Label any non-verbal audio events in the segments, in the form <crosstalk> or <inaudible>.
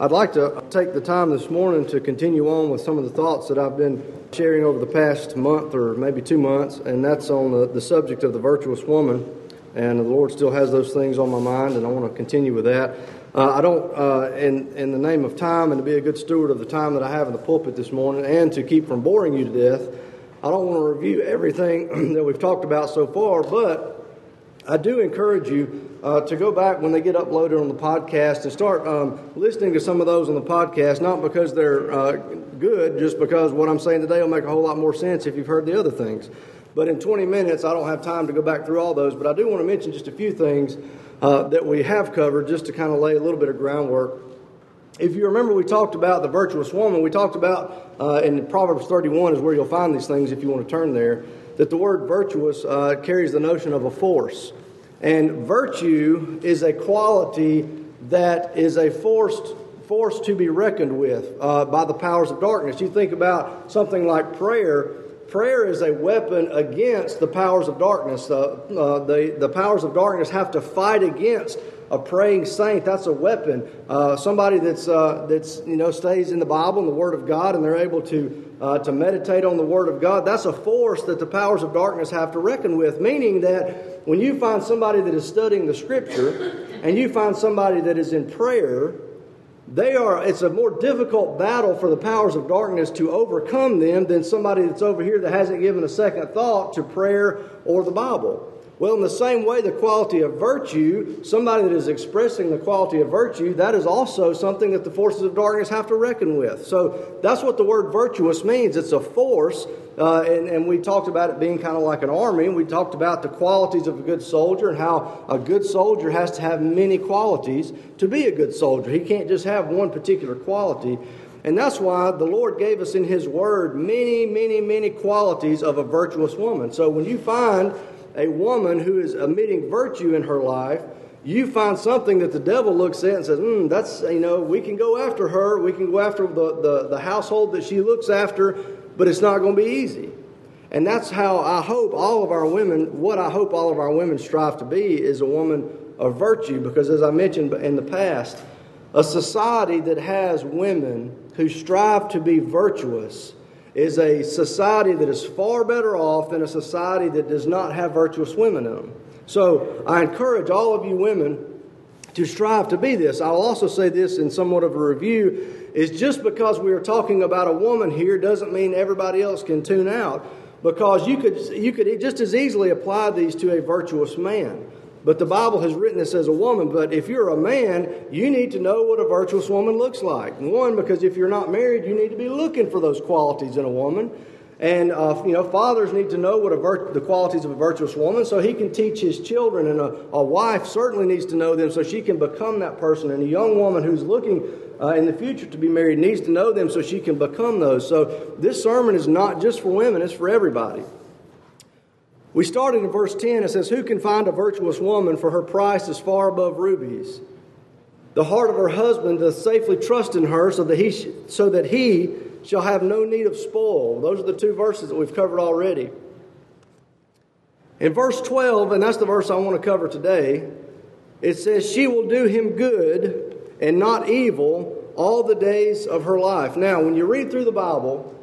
I'd like to take the time this morning to continue on with some of the thoughts that I've been sharing over the past month or maybe two months, and that's on the, the subject of the virtuous woman. And the Lord still has those things on my mind, and I want to continue with that. Uh, I don't, uh, in, in the name of time and to be a good steward of the time that I have in the pulpit this morning, and to keep from boring you to death, I don't want to review everything <clears throat> that we've talked about so far, but I do encourage you uh, to go back when they get uploaded on the podcast and start um, listening to some of those on the podcast, not because they're uh, good, just because what I'm saying today will make a whole lot more sense if you've heard the other things. But in 20 minutes, I don't have time to go back through all those, but I do want to mention just a few things uh, that we have covered just to kind of lay a little bit of groundwork. If you remember, we talked about the virtuous woman. We talked about uh, in Proverbs 31 is where you'll find these things if you want to turn there that the word virtuous uh, carries the notion of a force. And virtue is a quality that is a forced force to be reckoned with uh, by the powers of darkness. You think about something like prayer. Prayer is a weapon against the powers of darkness. Uh, uh, the, the powers of darkness have to fight against a praying saint. That's a weapon. Uh, somebody that's, uh, that's, you know, stays in the Bible and the Word of God and they're able to, uh, to meditate on the Word of God. That's a force that the powers of darkness have to reckon with, meaning that when you find somebody that is studying the Scripture and you find somebody that is in prayer, they are it's a more difficult battle for the powers of darkness to overcome them than somebody that's over here that hasn't given a second thought to prayer or the bible well, in the same way, the quality of virtue, somebody that is expressing the quality of virtue, that is also something that the forces of darkness have to reckon with. So that's what the word virtuous means. It's a force, uh, and, and we talked about it being kind of like an army, and we talked about the qualities of a good soldier and how a good soldier has to have many qualities to be a good soldier. He can't just have one particular quality. And that's why the Lord gave us in His Word many, many, many qualities of a virtuous woman. So when you find a woman who is emitting virtue in her life, you find something that the devil looks at and says, hmm, that's, you know, we can go after her, we can go after the, the, the household that she looks after, but it's not going to be easy. And that's how I hope all of our women, what I hope all of our women strive to be is a woman of virtue, because as I mentioned in the past, a society that has women who strive to be virtuous is a society that is far better off than a society that does not have virtuous women in them. So I encourage all of you women to strive to be this. I'll also say this in somewhat of a review is just because we are talking about a woman here doesn't mean everybody else can tune out because you could you could just as easily apply these to a virtuous man. But the Bible has written this as a woman. But if you're a man, you need to know what a virtuous woman looks like. One, because if you're not married, you need to be looking for those qualities in a woman. And uh, you know, fathers need to know what vir- the qualities of a virtuous woman, so he can teach his children. And a, a, wife certainly needs to know them, so she can become that person. And a young woman who's looking uh, in the future to be married needs to know them, so she can become those. So this sermon is not just for women; it's for everybody. We started in verse 10. It says, Who can find a virtuous woman, for her price is far above rubies? The heart of her husband doth safely trust in her, so that he, sh- so that he shall have no need of spoil. Those are the two verses that we've covered already. In verse 12, and that's the verse I want to cover today, it says, She will do him good and not evil all the days of her life. Now, when you read through the Bible,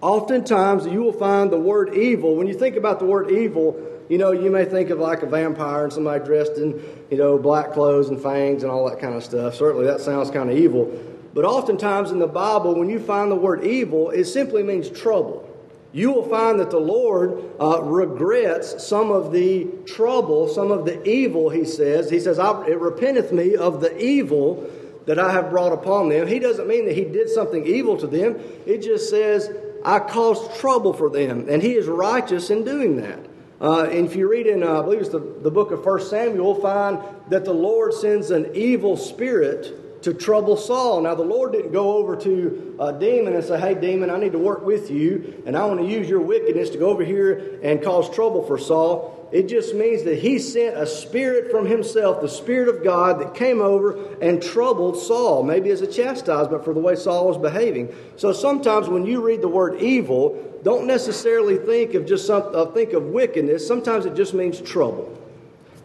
Oftentimes, you will find the word evil. When you think about the word evil, you know, you may think of like a vampire and somebody dressed in, you know, black clothes and fangs and all that kind of stuff. Certainly, that sounds kind of evil. But oftentimes in the Bible, when you find the word evil, it simply means trouble. You will find that the Lord uh, regrets some of the trouble, some of the evil, he says. He says, It repenteth me of the evil that I have brought upon them. He doesn't mean that he did something evil to them. It just says I caused trouble for them, and he is righteous in doing that. Uh, and if you read in, uh, I believe it's the, the book of 1 Samuel, you'll find that the Lord sends an evil spirit to trouble Saul. Now, the Lord didn't go over to a demon and say, Hey, demon, I need to work with you, and I want to use your wickedness to go over here and cause trouble for Saul. It just means that he sent a spirit from himself, the Spirit of God, that came over and troubled Saul, maybe as a chastisement for the way Saul was behaving. So sometimes when you read the word evil, don't necessarily think of just some, uh, think of wickedness. Sometimes it just means trouble.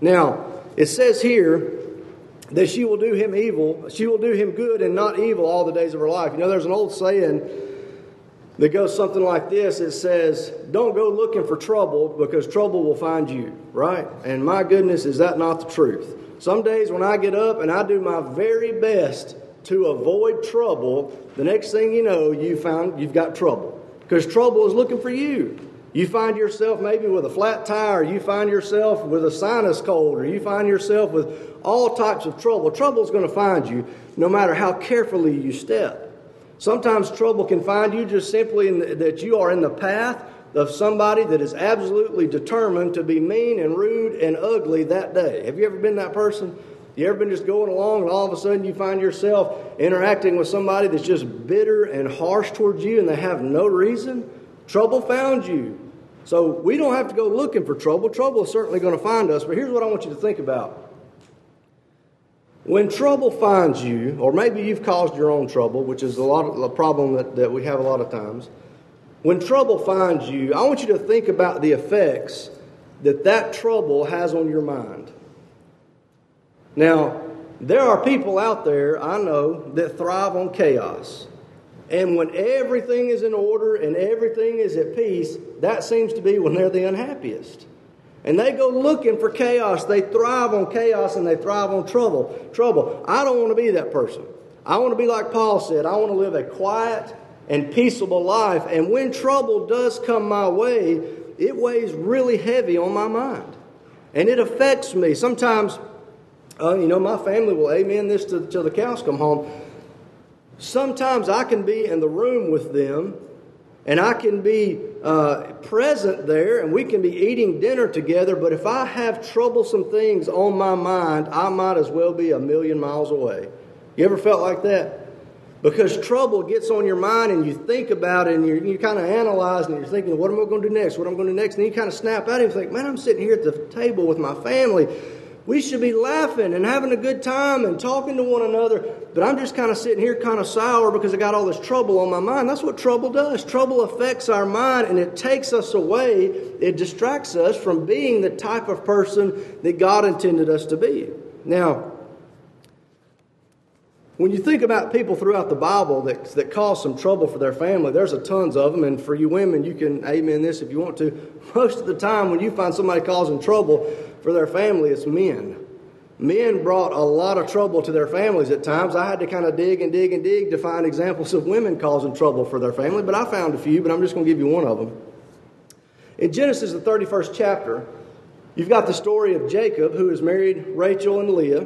Now, it says here that she will do him evil, she will do him good and not evil all the days of her life. You know, there's an old saying that goes something like this it says, Don't go looking for trouble because trouble will find you, right? And my goodness, is that not the truth? Some days when I get up and I do my very best to avoid trouble, the next thing you know, you found you've got trouble. Because trouble is looking for you. You find yourself maybe with a flat tire, you find yourself with a sinus cold, or you find yourself with all types of trouble. Trouble is going to find you no matter how carefully you step. Sometimes trouble can find you just simply the, that you are in the path of somebody that is absolutely determined to be mean and rude and ugly that day. Have you ever been that person? You ever been just going along and all of a sudden you find yourself interacting with somebody that's just bitter and harsh towards you and they have no reason? Trouble found you. So we don't have to go looking for trouble. Trouble is certainly going to find us, but here's what I want you to think about. When trouble finds you, or maybe you've caused your own trouble, which is a lot of a problem that, that we have a lot of times. When trouble finds you, I want you to think about the effects that that trouble has on your mind. Now, there are people out there, I know, that thrive on chaos. And when everything is in order and everything is at peace, that seems to be when they're the unhappiest. And they go looking for chaos. They thrive on chaos and they thrive on trouble. Trouble. I don't want to be that person. I want to be like Paul said. I want to live a quiet and peaceable life. And when trouble does come my way, it weighs really heavy on my mind. And it affects me. Sometimes, uh, you know, my family will amen this till, till the cows come home. Sometimes I can be in the room with them and I can be uh, present there and we can be eating dinner together, but if I have troublesome things on my mind, I might as well be a million miles away. You ever felt like that? Because trouble gets on your mind and you think about it and you you kind of analyze and you're thinking, what am I going to do next? What am I going to do next? And you kind of snap out and you think, man, I'm sitting here at the table with my family we should be laughing and having a good time and talking to one another. But I'm just kind of sitting here kind of sour because I got all this trouble on my mind. That's what trouble does. Trouble affects our mind and it takes us away. It distracts us from being the type of person that God intended us to be. Now, when you think about people throughout the Bible that, that cause some trouble for their family, there's a tons of them. And for you women, you can amen this if you want to. <laughs> Most of the time, when you find somebody causing trouble, for their family, it's men. Men brought a lot of trouble to their families at times. I had to kind of dig and dig and dig to find examples of women causing trouble for their family, but I found a few, but I'm just going to give you one of them. In Genesis, the 31st chapter, you've got the story of Jacob, who has married Rachel and Leah.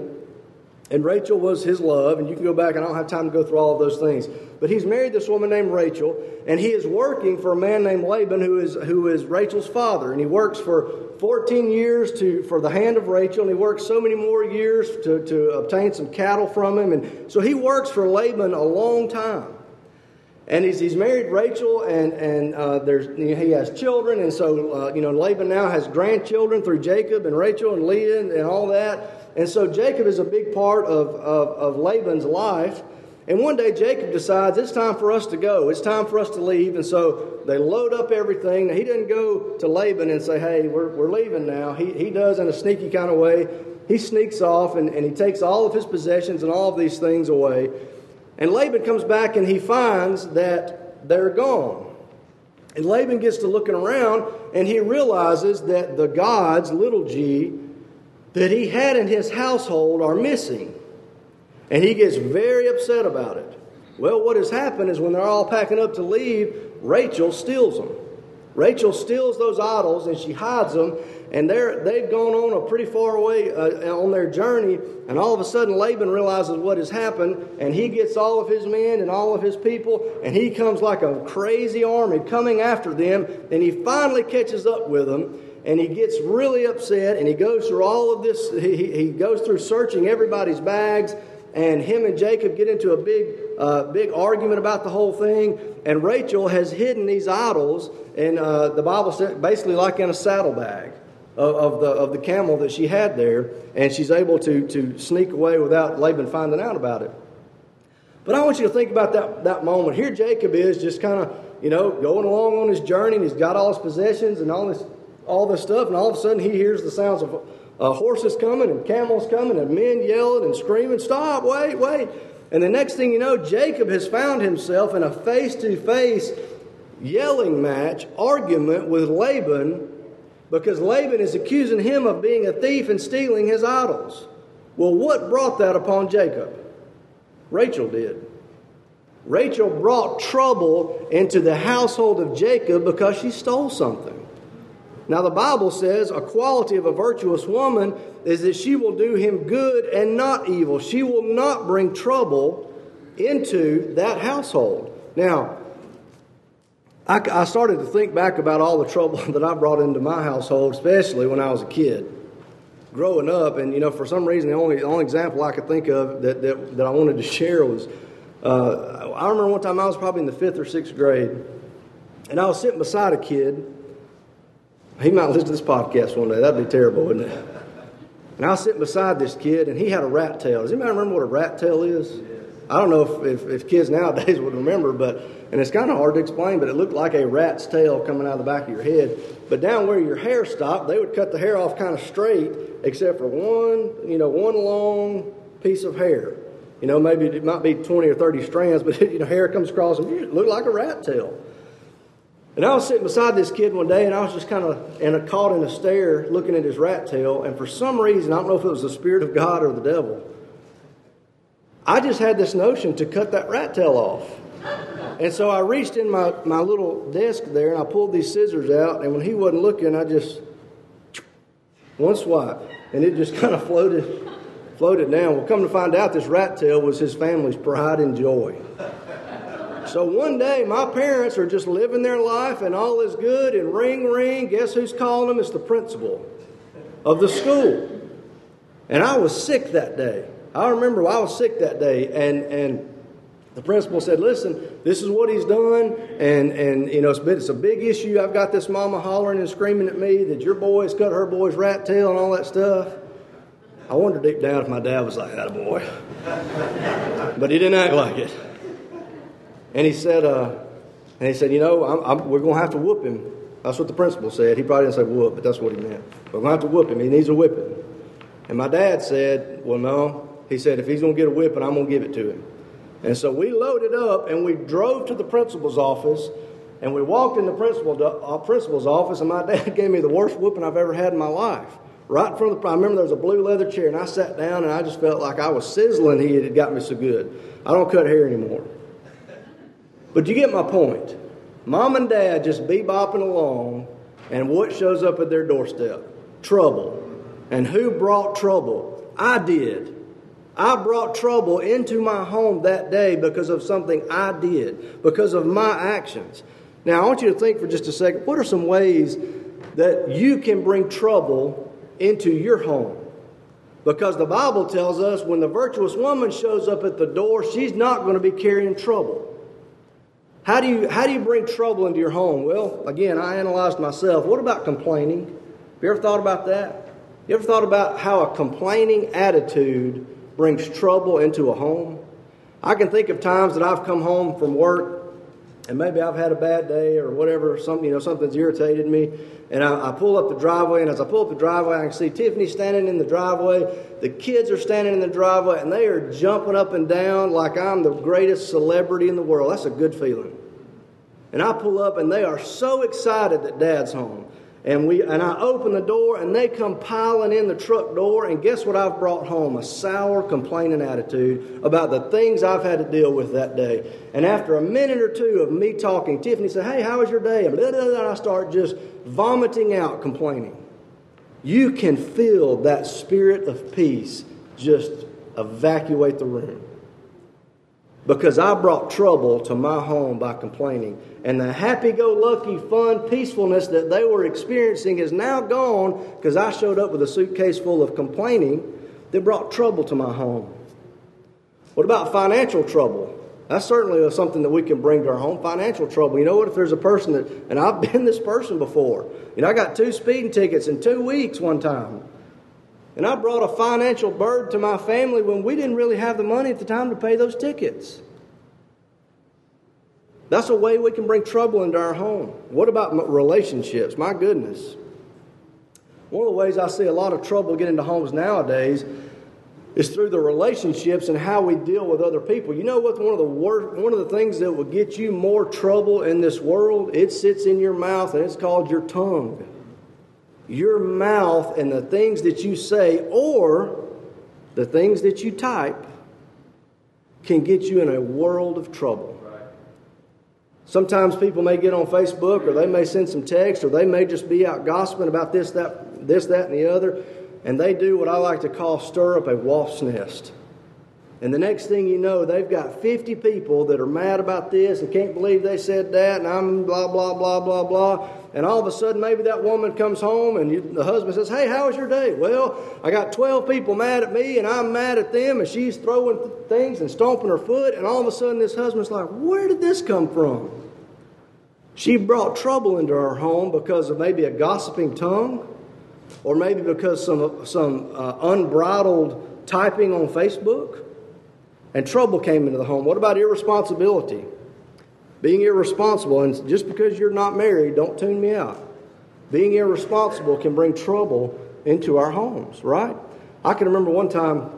And Rachel was his love, and you can go back, I don't have time to go through all of those things. But he's married this woman named Rachel, and he is working for a man named Laban who is, who is Rachel's father. And he works for 14 years to, for the hand of Rachel, and he works so many more years to, to obtain some cattle from him. And so he works for Laban a long time. And he's, he's married Rachel, and, and uh, there's, he has children. And so, uh, you know, Laban now has grandchildren through Jacob and Rachel and Leah and, and all that. And so Jacob is a big part of, of, of Laban's life. And one day Jacob decides it's time for us to go. It's time for us to leave. And so they load up everything. Now, he doesn't go to Laban and say, hey, we're, we're leaving now. He, he does in a sneaky kind of way. He sneaks off and, and he takes all of his possessions and all of these things away. And Laban comes back and he finds that they're gone. And Laban gets to looking around and he realizes that the gods, little g, that he had in his household are missing. And he gets very upset about it. Well, what has happened is when they're all packing up to leave, Rachel steals them. Rachel steals those idols and she hides them, and they're, they've gone on a pretty far away uh, on their journey. And all of a sudden, Laban realizes what has happened, and he gets all of his men and all of his people, and he comes like a crazy army coming after them, and he finally catches up with them and he gets really upset and he goes through all of this he, he goes through searching everybody's bags and him and jacob get into a big uh, big argument about the whole thing and rachel has hidden these idols and uh, the bible said basically like in a saddlebag of, of, the, of the camel that she had there and she's able to, to sneak away without laban finding out about it. But i want you to think about that, that moment. Here jacob is just kind of you know going along on his journey and he's got all his possessions and all this all this stuff, and all of a sudden he hears the sounds of Uh, horses coming and camels coming and men yelling and screaming, Stop, wait, wait. And the next thing you know, Jacob has found himself in a face to face yelling match, argument with Laban because Laban is accusing him of being a thief and stealing his idols. Well, what brought that upon Jacob? Rachel did. Rachel brought trouble into the household of Jacob because she stole something. Now, the Bible says a quality of a virtuous woman is that she will do him good and not evil. She will not bring trouble into that household. Now, I, I started to think back about all the trouble <laughs> that I brought into my household, especially when I was a kid. Growing up, and you know, for some reason, the only, the only example I could think of that, that, that I wanted to <laughs> share was uh, I remember one time I was probably in the fifth or sixth grade, and I was sitting beside a kid he might <laughs> listen to this podcast one day. That'd be terrible, wouldn't it? And I was sitting beside this kid, and he had a rat tail. Does anybody remember what a rat tail is? I don't know if, if, if kids nowadays <laughs> would remember, but and it's kind of hard to explain, but it looked like a rat's tail coming out of the back of your head. But down where your hair stopped, they would cut the hair off kind of straight, except for one, you know, one long piece of hair. You know, maybe it might be 20 or 30 strands, <laughs> but you know, hair comes across and it looked like a rat tail. And I was sitting beside this kid one day, and I was just kind of in a, caught in a stare looking at his rat tail. And for some reason, I don't know if it was the Spirit of God or the devil, I just had this notion to cut that rat tail off. And so I reached in my, my little desk there, and I pulled these scissors out. And when he wasn't looking, I just one swipe, and it just kind of floated floated down. Well, come to find out, this rat tail was his family's pride and joy. So one day, my parents are just living their life and all is good, and ring, ring, guess who's calling them? It's the principal of the school. And I was sick that day. I remember I was sick that day, and, and the principal said, Listen, this is what he's done, and, and you know, it's, been, it's a big issue. I've got this mama hollering and screaming at me that your boy's cut her boy's rat tail and all that stuff. I wondered deep down if my dad was like that boy. <laughs> but he didn't act like it. And he said, uh, and he said, you know, I'm, I'm, we're going to have to whoop him. That's what the principal said. He probably didn't say whoop, but that's what he meant. We're going to have to whoop him. He needs a whipping. And my dad said, well, no. He said, if he's going to get a whipping, I'm going to give it to him. And so we loaded up and we drove to the principal's office and we walked in the principal, uh, principal's office and my <laughs> dad gave me the worst whooping I've ever had in my life. Right in front of the, I remember there was a blue leather chair and I sat down and I just felt like I was sizzling. He had got me so good. I don't cut hair anymore. But you get my point. Mom and dad just bebopping along, and what shows up at their doorstep? Trouble. And who brought trouble? I did. I brought trouble into my home that day because of something I did, because of my actions. Now, I want you to think for just a second what are some ways that you can bring trouble into your home? Because the Bible tells us when the virtuous woman shows up at the door, she's not going to be carrying trouble. How do you how do you bring trouble into your home? Well, again, I analyzed myself. What about complaining? Have you ever thought about that? You ever thought about how a complaining attitude brings trouble into a home? I can think of times that I've come home from work and maybe I've had a bad day or whatever, something, you know, something's irritated me. And I, I, pull up the driveway, and as I pull up the driveway, I can see Tiffany standing in the driveway. The kids are standing in the driveway, and they are jumping up and down like I'm the greatest celebrity in the world. That's a good feeling. And I pull up, and they are so excited that Dad's home. And we and I open the door and they come piling in the truck door and guess what I've brought home? A sour complaining attitude about the things I've had to deal with that day. And after a minute or two of me talking, Tiffany said, Hey, how was your day? And, blah, blah, blah, I start just vomiting out complaining. You can feel that spirit of peace just evacuate the room because I brought trouble to my home by complaining. And the happy go lucky, fun peacefulness that they were experiencing is now gone because I showed up with a suitcase full of complaining that brought trouble to my home. What about financial trouble? That's certainly something that we can bring to our home. Financial trouble. You know what? If there's a person that, and I've <laughs> been this person before, you know, I got two speeding tickets in two weeks one time. And I brought a financial burden to my family when we didn't really have the money at the time to pay those tickets. That's a way we can bring trouble into our home. What about relationships? My goodness. One of the ways I see a lot of trouble getting into homes nowadays is through the relationships and how we deal with other people. You know what? One of the worst, one of the things that will get you more trouble in this world, it sits in your mouth, and it's called your tongue. Your mouth and the things that you say, or the things that you type, can get you in a world of trouble. Sometimes people may get on Facebook, or they may send some text, or they may just be out gossiping about this, that, this, that, and the other and they do what I like to call stir up a wasp's nest. And the next thing you know, they've got 50 people that are mad about this and can't believe they said that, and I'm blah, blah, blah, blah, blah. And all of a sudden, maybe that woman comes home and you, the husband says, Hey, how was your day? Well, I got 12 people mad at me, and I'm mad at them, and she's throwing things and stomping her foot. And all of a sudden, this husband's like, Where did this come from? She brought trouble into her home because of maybe a gossiping tongue or maybe because some, some uh, unbridled typing on Facebook, and trouble came into the home. What about irresponsibility? Being irresponsible, and just because you're not married, don't tune me out. Being irresponsible can bring trouble into our homes, right? I can remember one time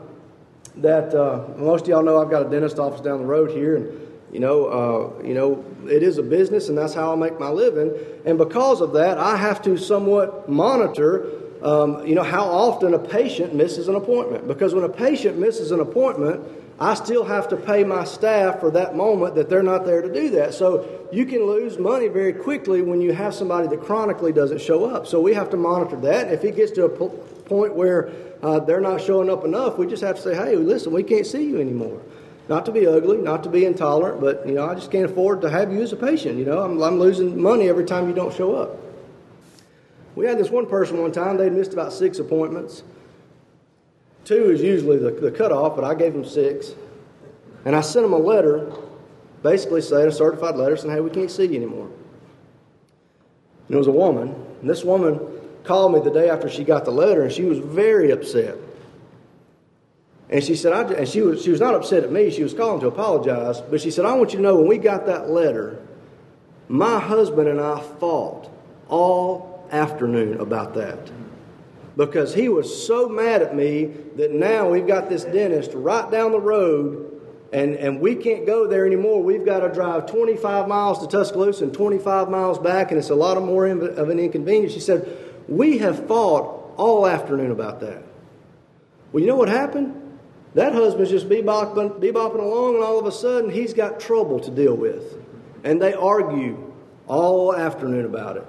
that uh, most of y'all know I've got a dentist office down the road here, and you know, uh, you know, it is a business, and that's how I make my living. And because of that, I have to somewhat monitor um, you know, how often a patient misses an appointment. Because when a patient misses an appointment, I still have to pay my staff for that moment that they're not there to do that. So you can lose money very quickly when you have somebody that chronically doesn't show up. So we have to monitor that. If it gets to a point where uh, they're not showing up enough, we just have to say, hey, listen, we can't see you anymore. Not to be ugly, not to be intolerant, but you know, I just can't afford to have you as a patient. You know, I'm, I'm losing money every time you don't show up. We had this one person one time, they'd missed about six appointments. Two is usually the, the cutoff, but I gave them six. And I sent them a letter, basically saying, a certified letter saying, hey, we can't see you anymore. And it was a woman. And this woman called me the day after she got the letter, and she was very upset. And she said, I, and she was, she was not upset at me, she was calling to apologize, but she said, I want you to know when we got that letter, my husband and I fought all afternoon about that. Because he was so mad at me that now we've got this dentist right down the road and, and we can't go there anymore. We've got to drive 25 miles to Tuscaloosa and 25 miles back, and it's a lot of more of an inconvenience. She said, We have fought all afternoon about that. Well, you know what happened? That husband's just bebopping, bebopping along, and all of a sudden he's got trouble to deal with. And they argue all afternoon about it.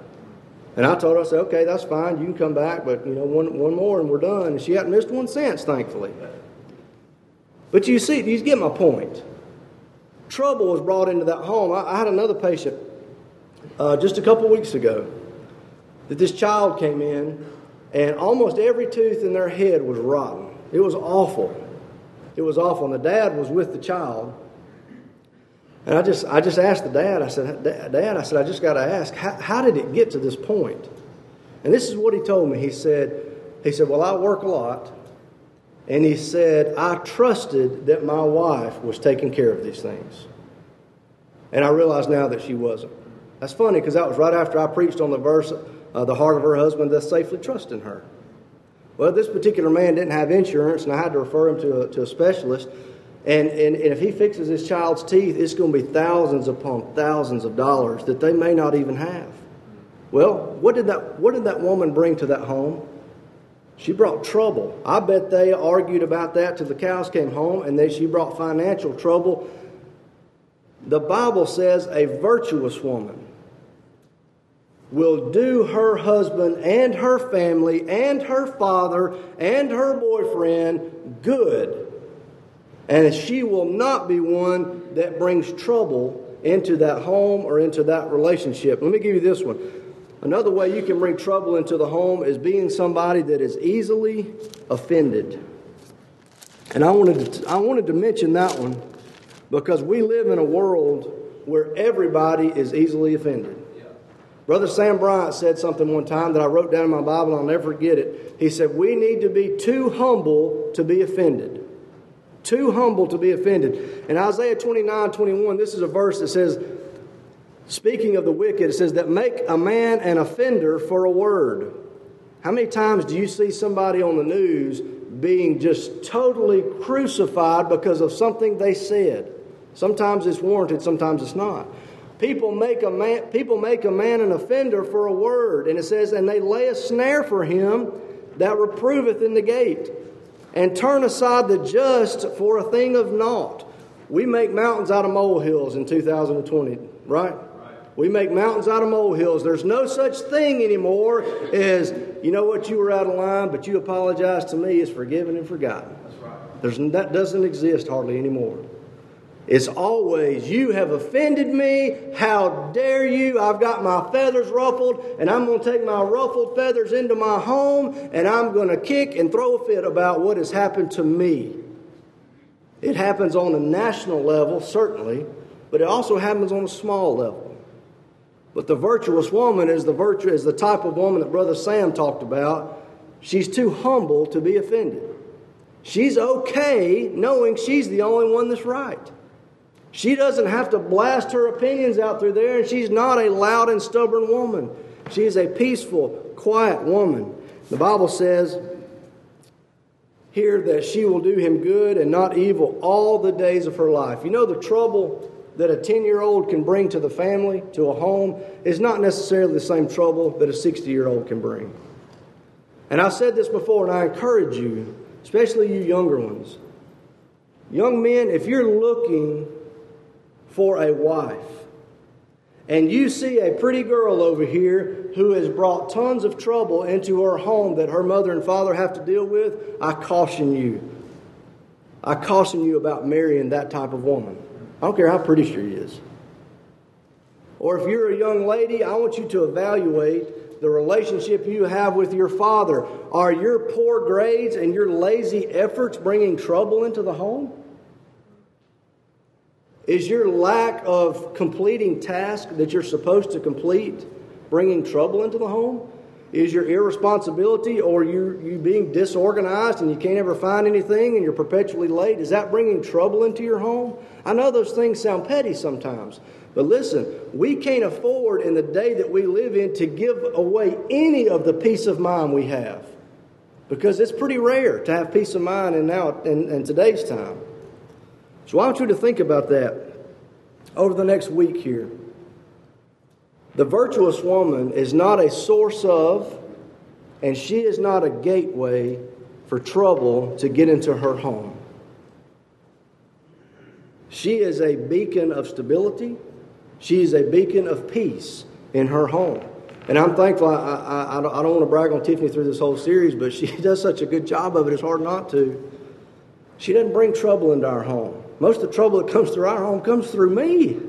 And I told her, I said, okay, that's fine. You can come back, but, you know, one, one more and we're done. And she hadn't missed one since, thankfully. But you see, you get my point. Trouble was brought into that home. I, I had another patient uh, just a couple weeks ago that this child came in, and almost every tooth in their head was rotten. It was awful. It was awful. And the dad was with the child. And I just, I just asked the dad, I said, Dad, I said, I just got to ask, how, how did it get to this point? And this is what he told me. He said, he said, Well, I work a lot. And he said, I trusted that my wife was taking care of these things. And I realize now that she wasn't. That's funny because that was right after I preached on the verse, uh, the heart of her husband doth safely trust in her. Well, this particular man didn't have insurance, and I had to refer him to a, to a specialist. And, and, and if he fixes his child's teeth, it's going to be thousands upon thousands of dollars that they may not even have. Well, what did that, what did that woman bring to that home? She brought trouble. I bet they argued about that till the cows came home, and then she brought financial trouble. The Bible says a virtuous woman will do her husband and her family and her father and her boyfriend good and she will not be one that brings trouble into that home or into that relationship. Let me give you this one. Another way you can bring trouble into the home is being somebody that is easily offended. And I wanted to, I wanted to mention that one because we live in a world where everybody is easily offended. Brother Sam Bryant said something one time that I wrote down in my Bible, I'll never forget it. He said, We need to be too humble to be offended. Too humble to be offended. In Isaiah 29 21, this is a verse that says, speaking of the wicked, it says, that make a man an offender for a word. How many times do you see somebody on the news being just totally crucified because of something they said? Sometimes it's warranted, sometimes it's not. People make a man, people make a man an offender for a word, and it says, and they lay a snare for him that reproveth in the gate, and turn aside the just for a thing of naught. We make mountains out of molehills in 2020, right? We make mountains out of molehills. There's no such thing anymore as, you know what, you were out of line, but you apologized to me. It's forgiven and forgotten. There's, that doesn't exist hardly anymore. It's always, you have offended me. How dare you? I've got my feathers ruffled, and I'm going to take my ruffled feathers into my home, and I'm going to kick and throw a fit about what has happened to me. It happens on a national level, certainly, but it also happens on a small level. But the virtuous woman is the virtue is the type of woman that Brother Sam talked about. She's too humble to be offended. She's okay knowing she's the only one that's right. She doesn't have to blast her opinions out through there, and she's not a loud and stubborn woman. She's a peaceful, quiet woman. The Bible says here that she will do him good and not evil all the days of her life. You know the trouble that a 10 year old can bring to the family, to a home, is not necessarily the same trouble that a 60 year old can bring. And I've said this before, and I encourage you, especially you younger ones. Young men, if you're looking for a wife. And you see a pretty girl over here who has brought tons of trouble into her home that her mother and father have to deal with, I caution you. I caution you about marrying that type of woman. I don't care how pretty she is. Or if you're a young lady, I want you to evaluate the relationship you have with your father. Are your poor grades and your lazy efforts bringing trouble into the home? Is your lack of completing tasks that you're supposed to complete bringing trouble into the home? Is your irresponsibility or you, you being disorganized and you can't ever find anything and you're perpetually late? Is that bringing trouble into your home? I know those things sound petty sometimes, but listen, we can't afford in the day that we live in to give away any of the peace of mind we have because it's pretty rare to have peace of mind in, now, in, in today's time. So I want you to think about that over the next week here. The virtuous woman is not a source of, and she is not a gateway for trouble to get into her home. She is a beacon of stability. She is a beacon of peace in her home. And I'm thankful. I, I, I, don't, don't want to brag on Tiffany through this whole series, but she <laughs> does such a good job of it, it's hard not to. She doesn't bring trouble into our home. Most of the trouble that comes through our home comes through me.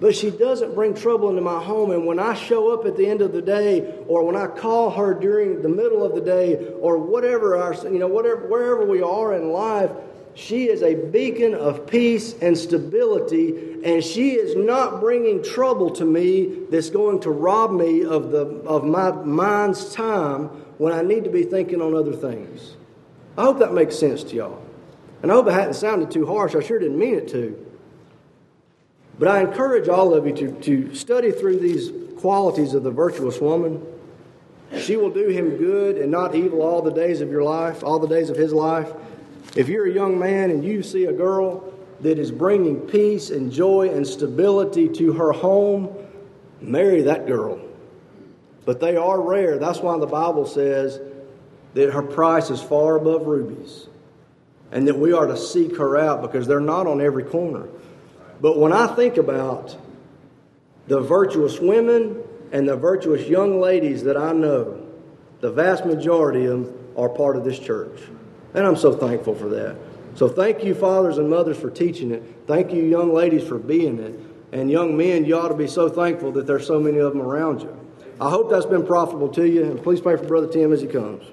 But she doesn't bring trouble into my home. And when I show up at the end of the day, or when I call her during the middle of the day, or whatever our, you know, whatever, wherever we are in life, she is a beacon of peace and stability, and she is not bringing trouble to me that's going to rob me of, the, of my mind's time when I need to be thinking on other things. I hope that makes sense to y'all. And I hope it hadn't sounded too harsh. I sure didn't mean it to. But I encourage all of you to, to study through these qualities of the virtuous woman. She will do him good and not evil all the days of your life, all the days of his life. If you're a young man and you see a girl that is bringing peace and joy and stability to her home, marry that girl. But they are rare. That's why the Bible says that her price is far above rubies and that we are to seek her out because they're not on every corner. But when I think about the virtuous women and the virtuous young ladies that I know, the vast majority of them are part of this church. And I'm so thankful for that. So thank you, fathers and mothers, for teaching it. Thank you, young ladies, for being it. And young men, you ought to be so thankful that there's so many of them around you. I hope that's been profitable to you, and please pray for Brother Tim as he comes.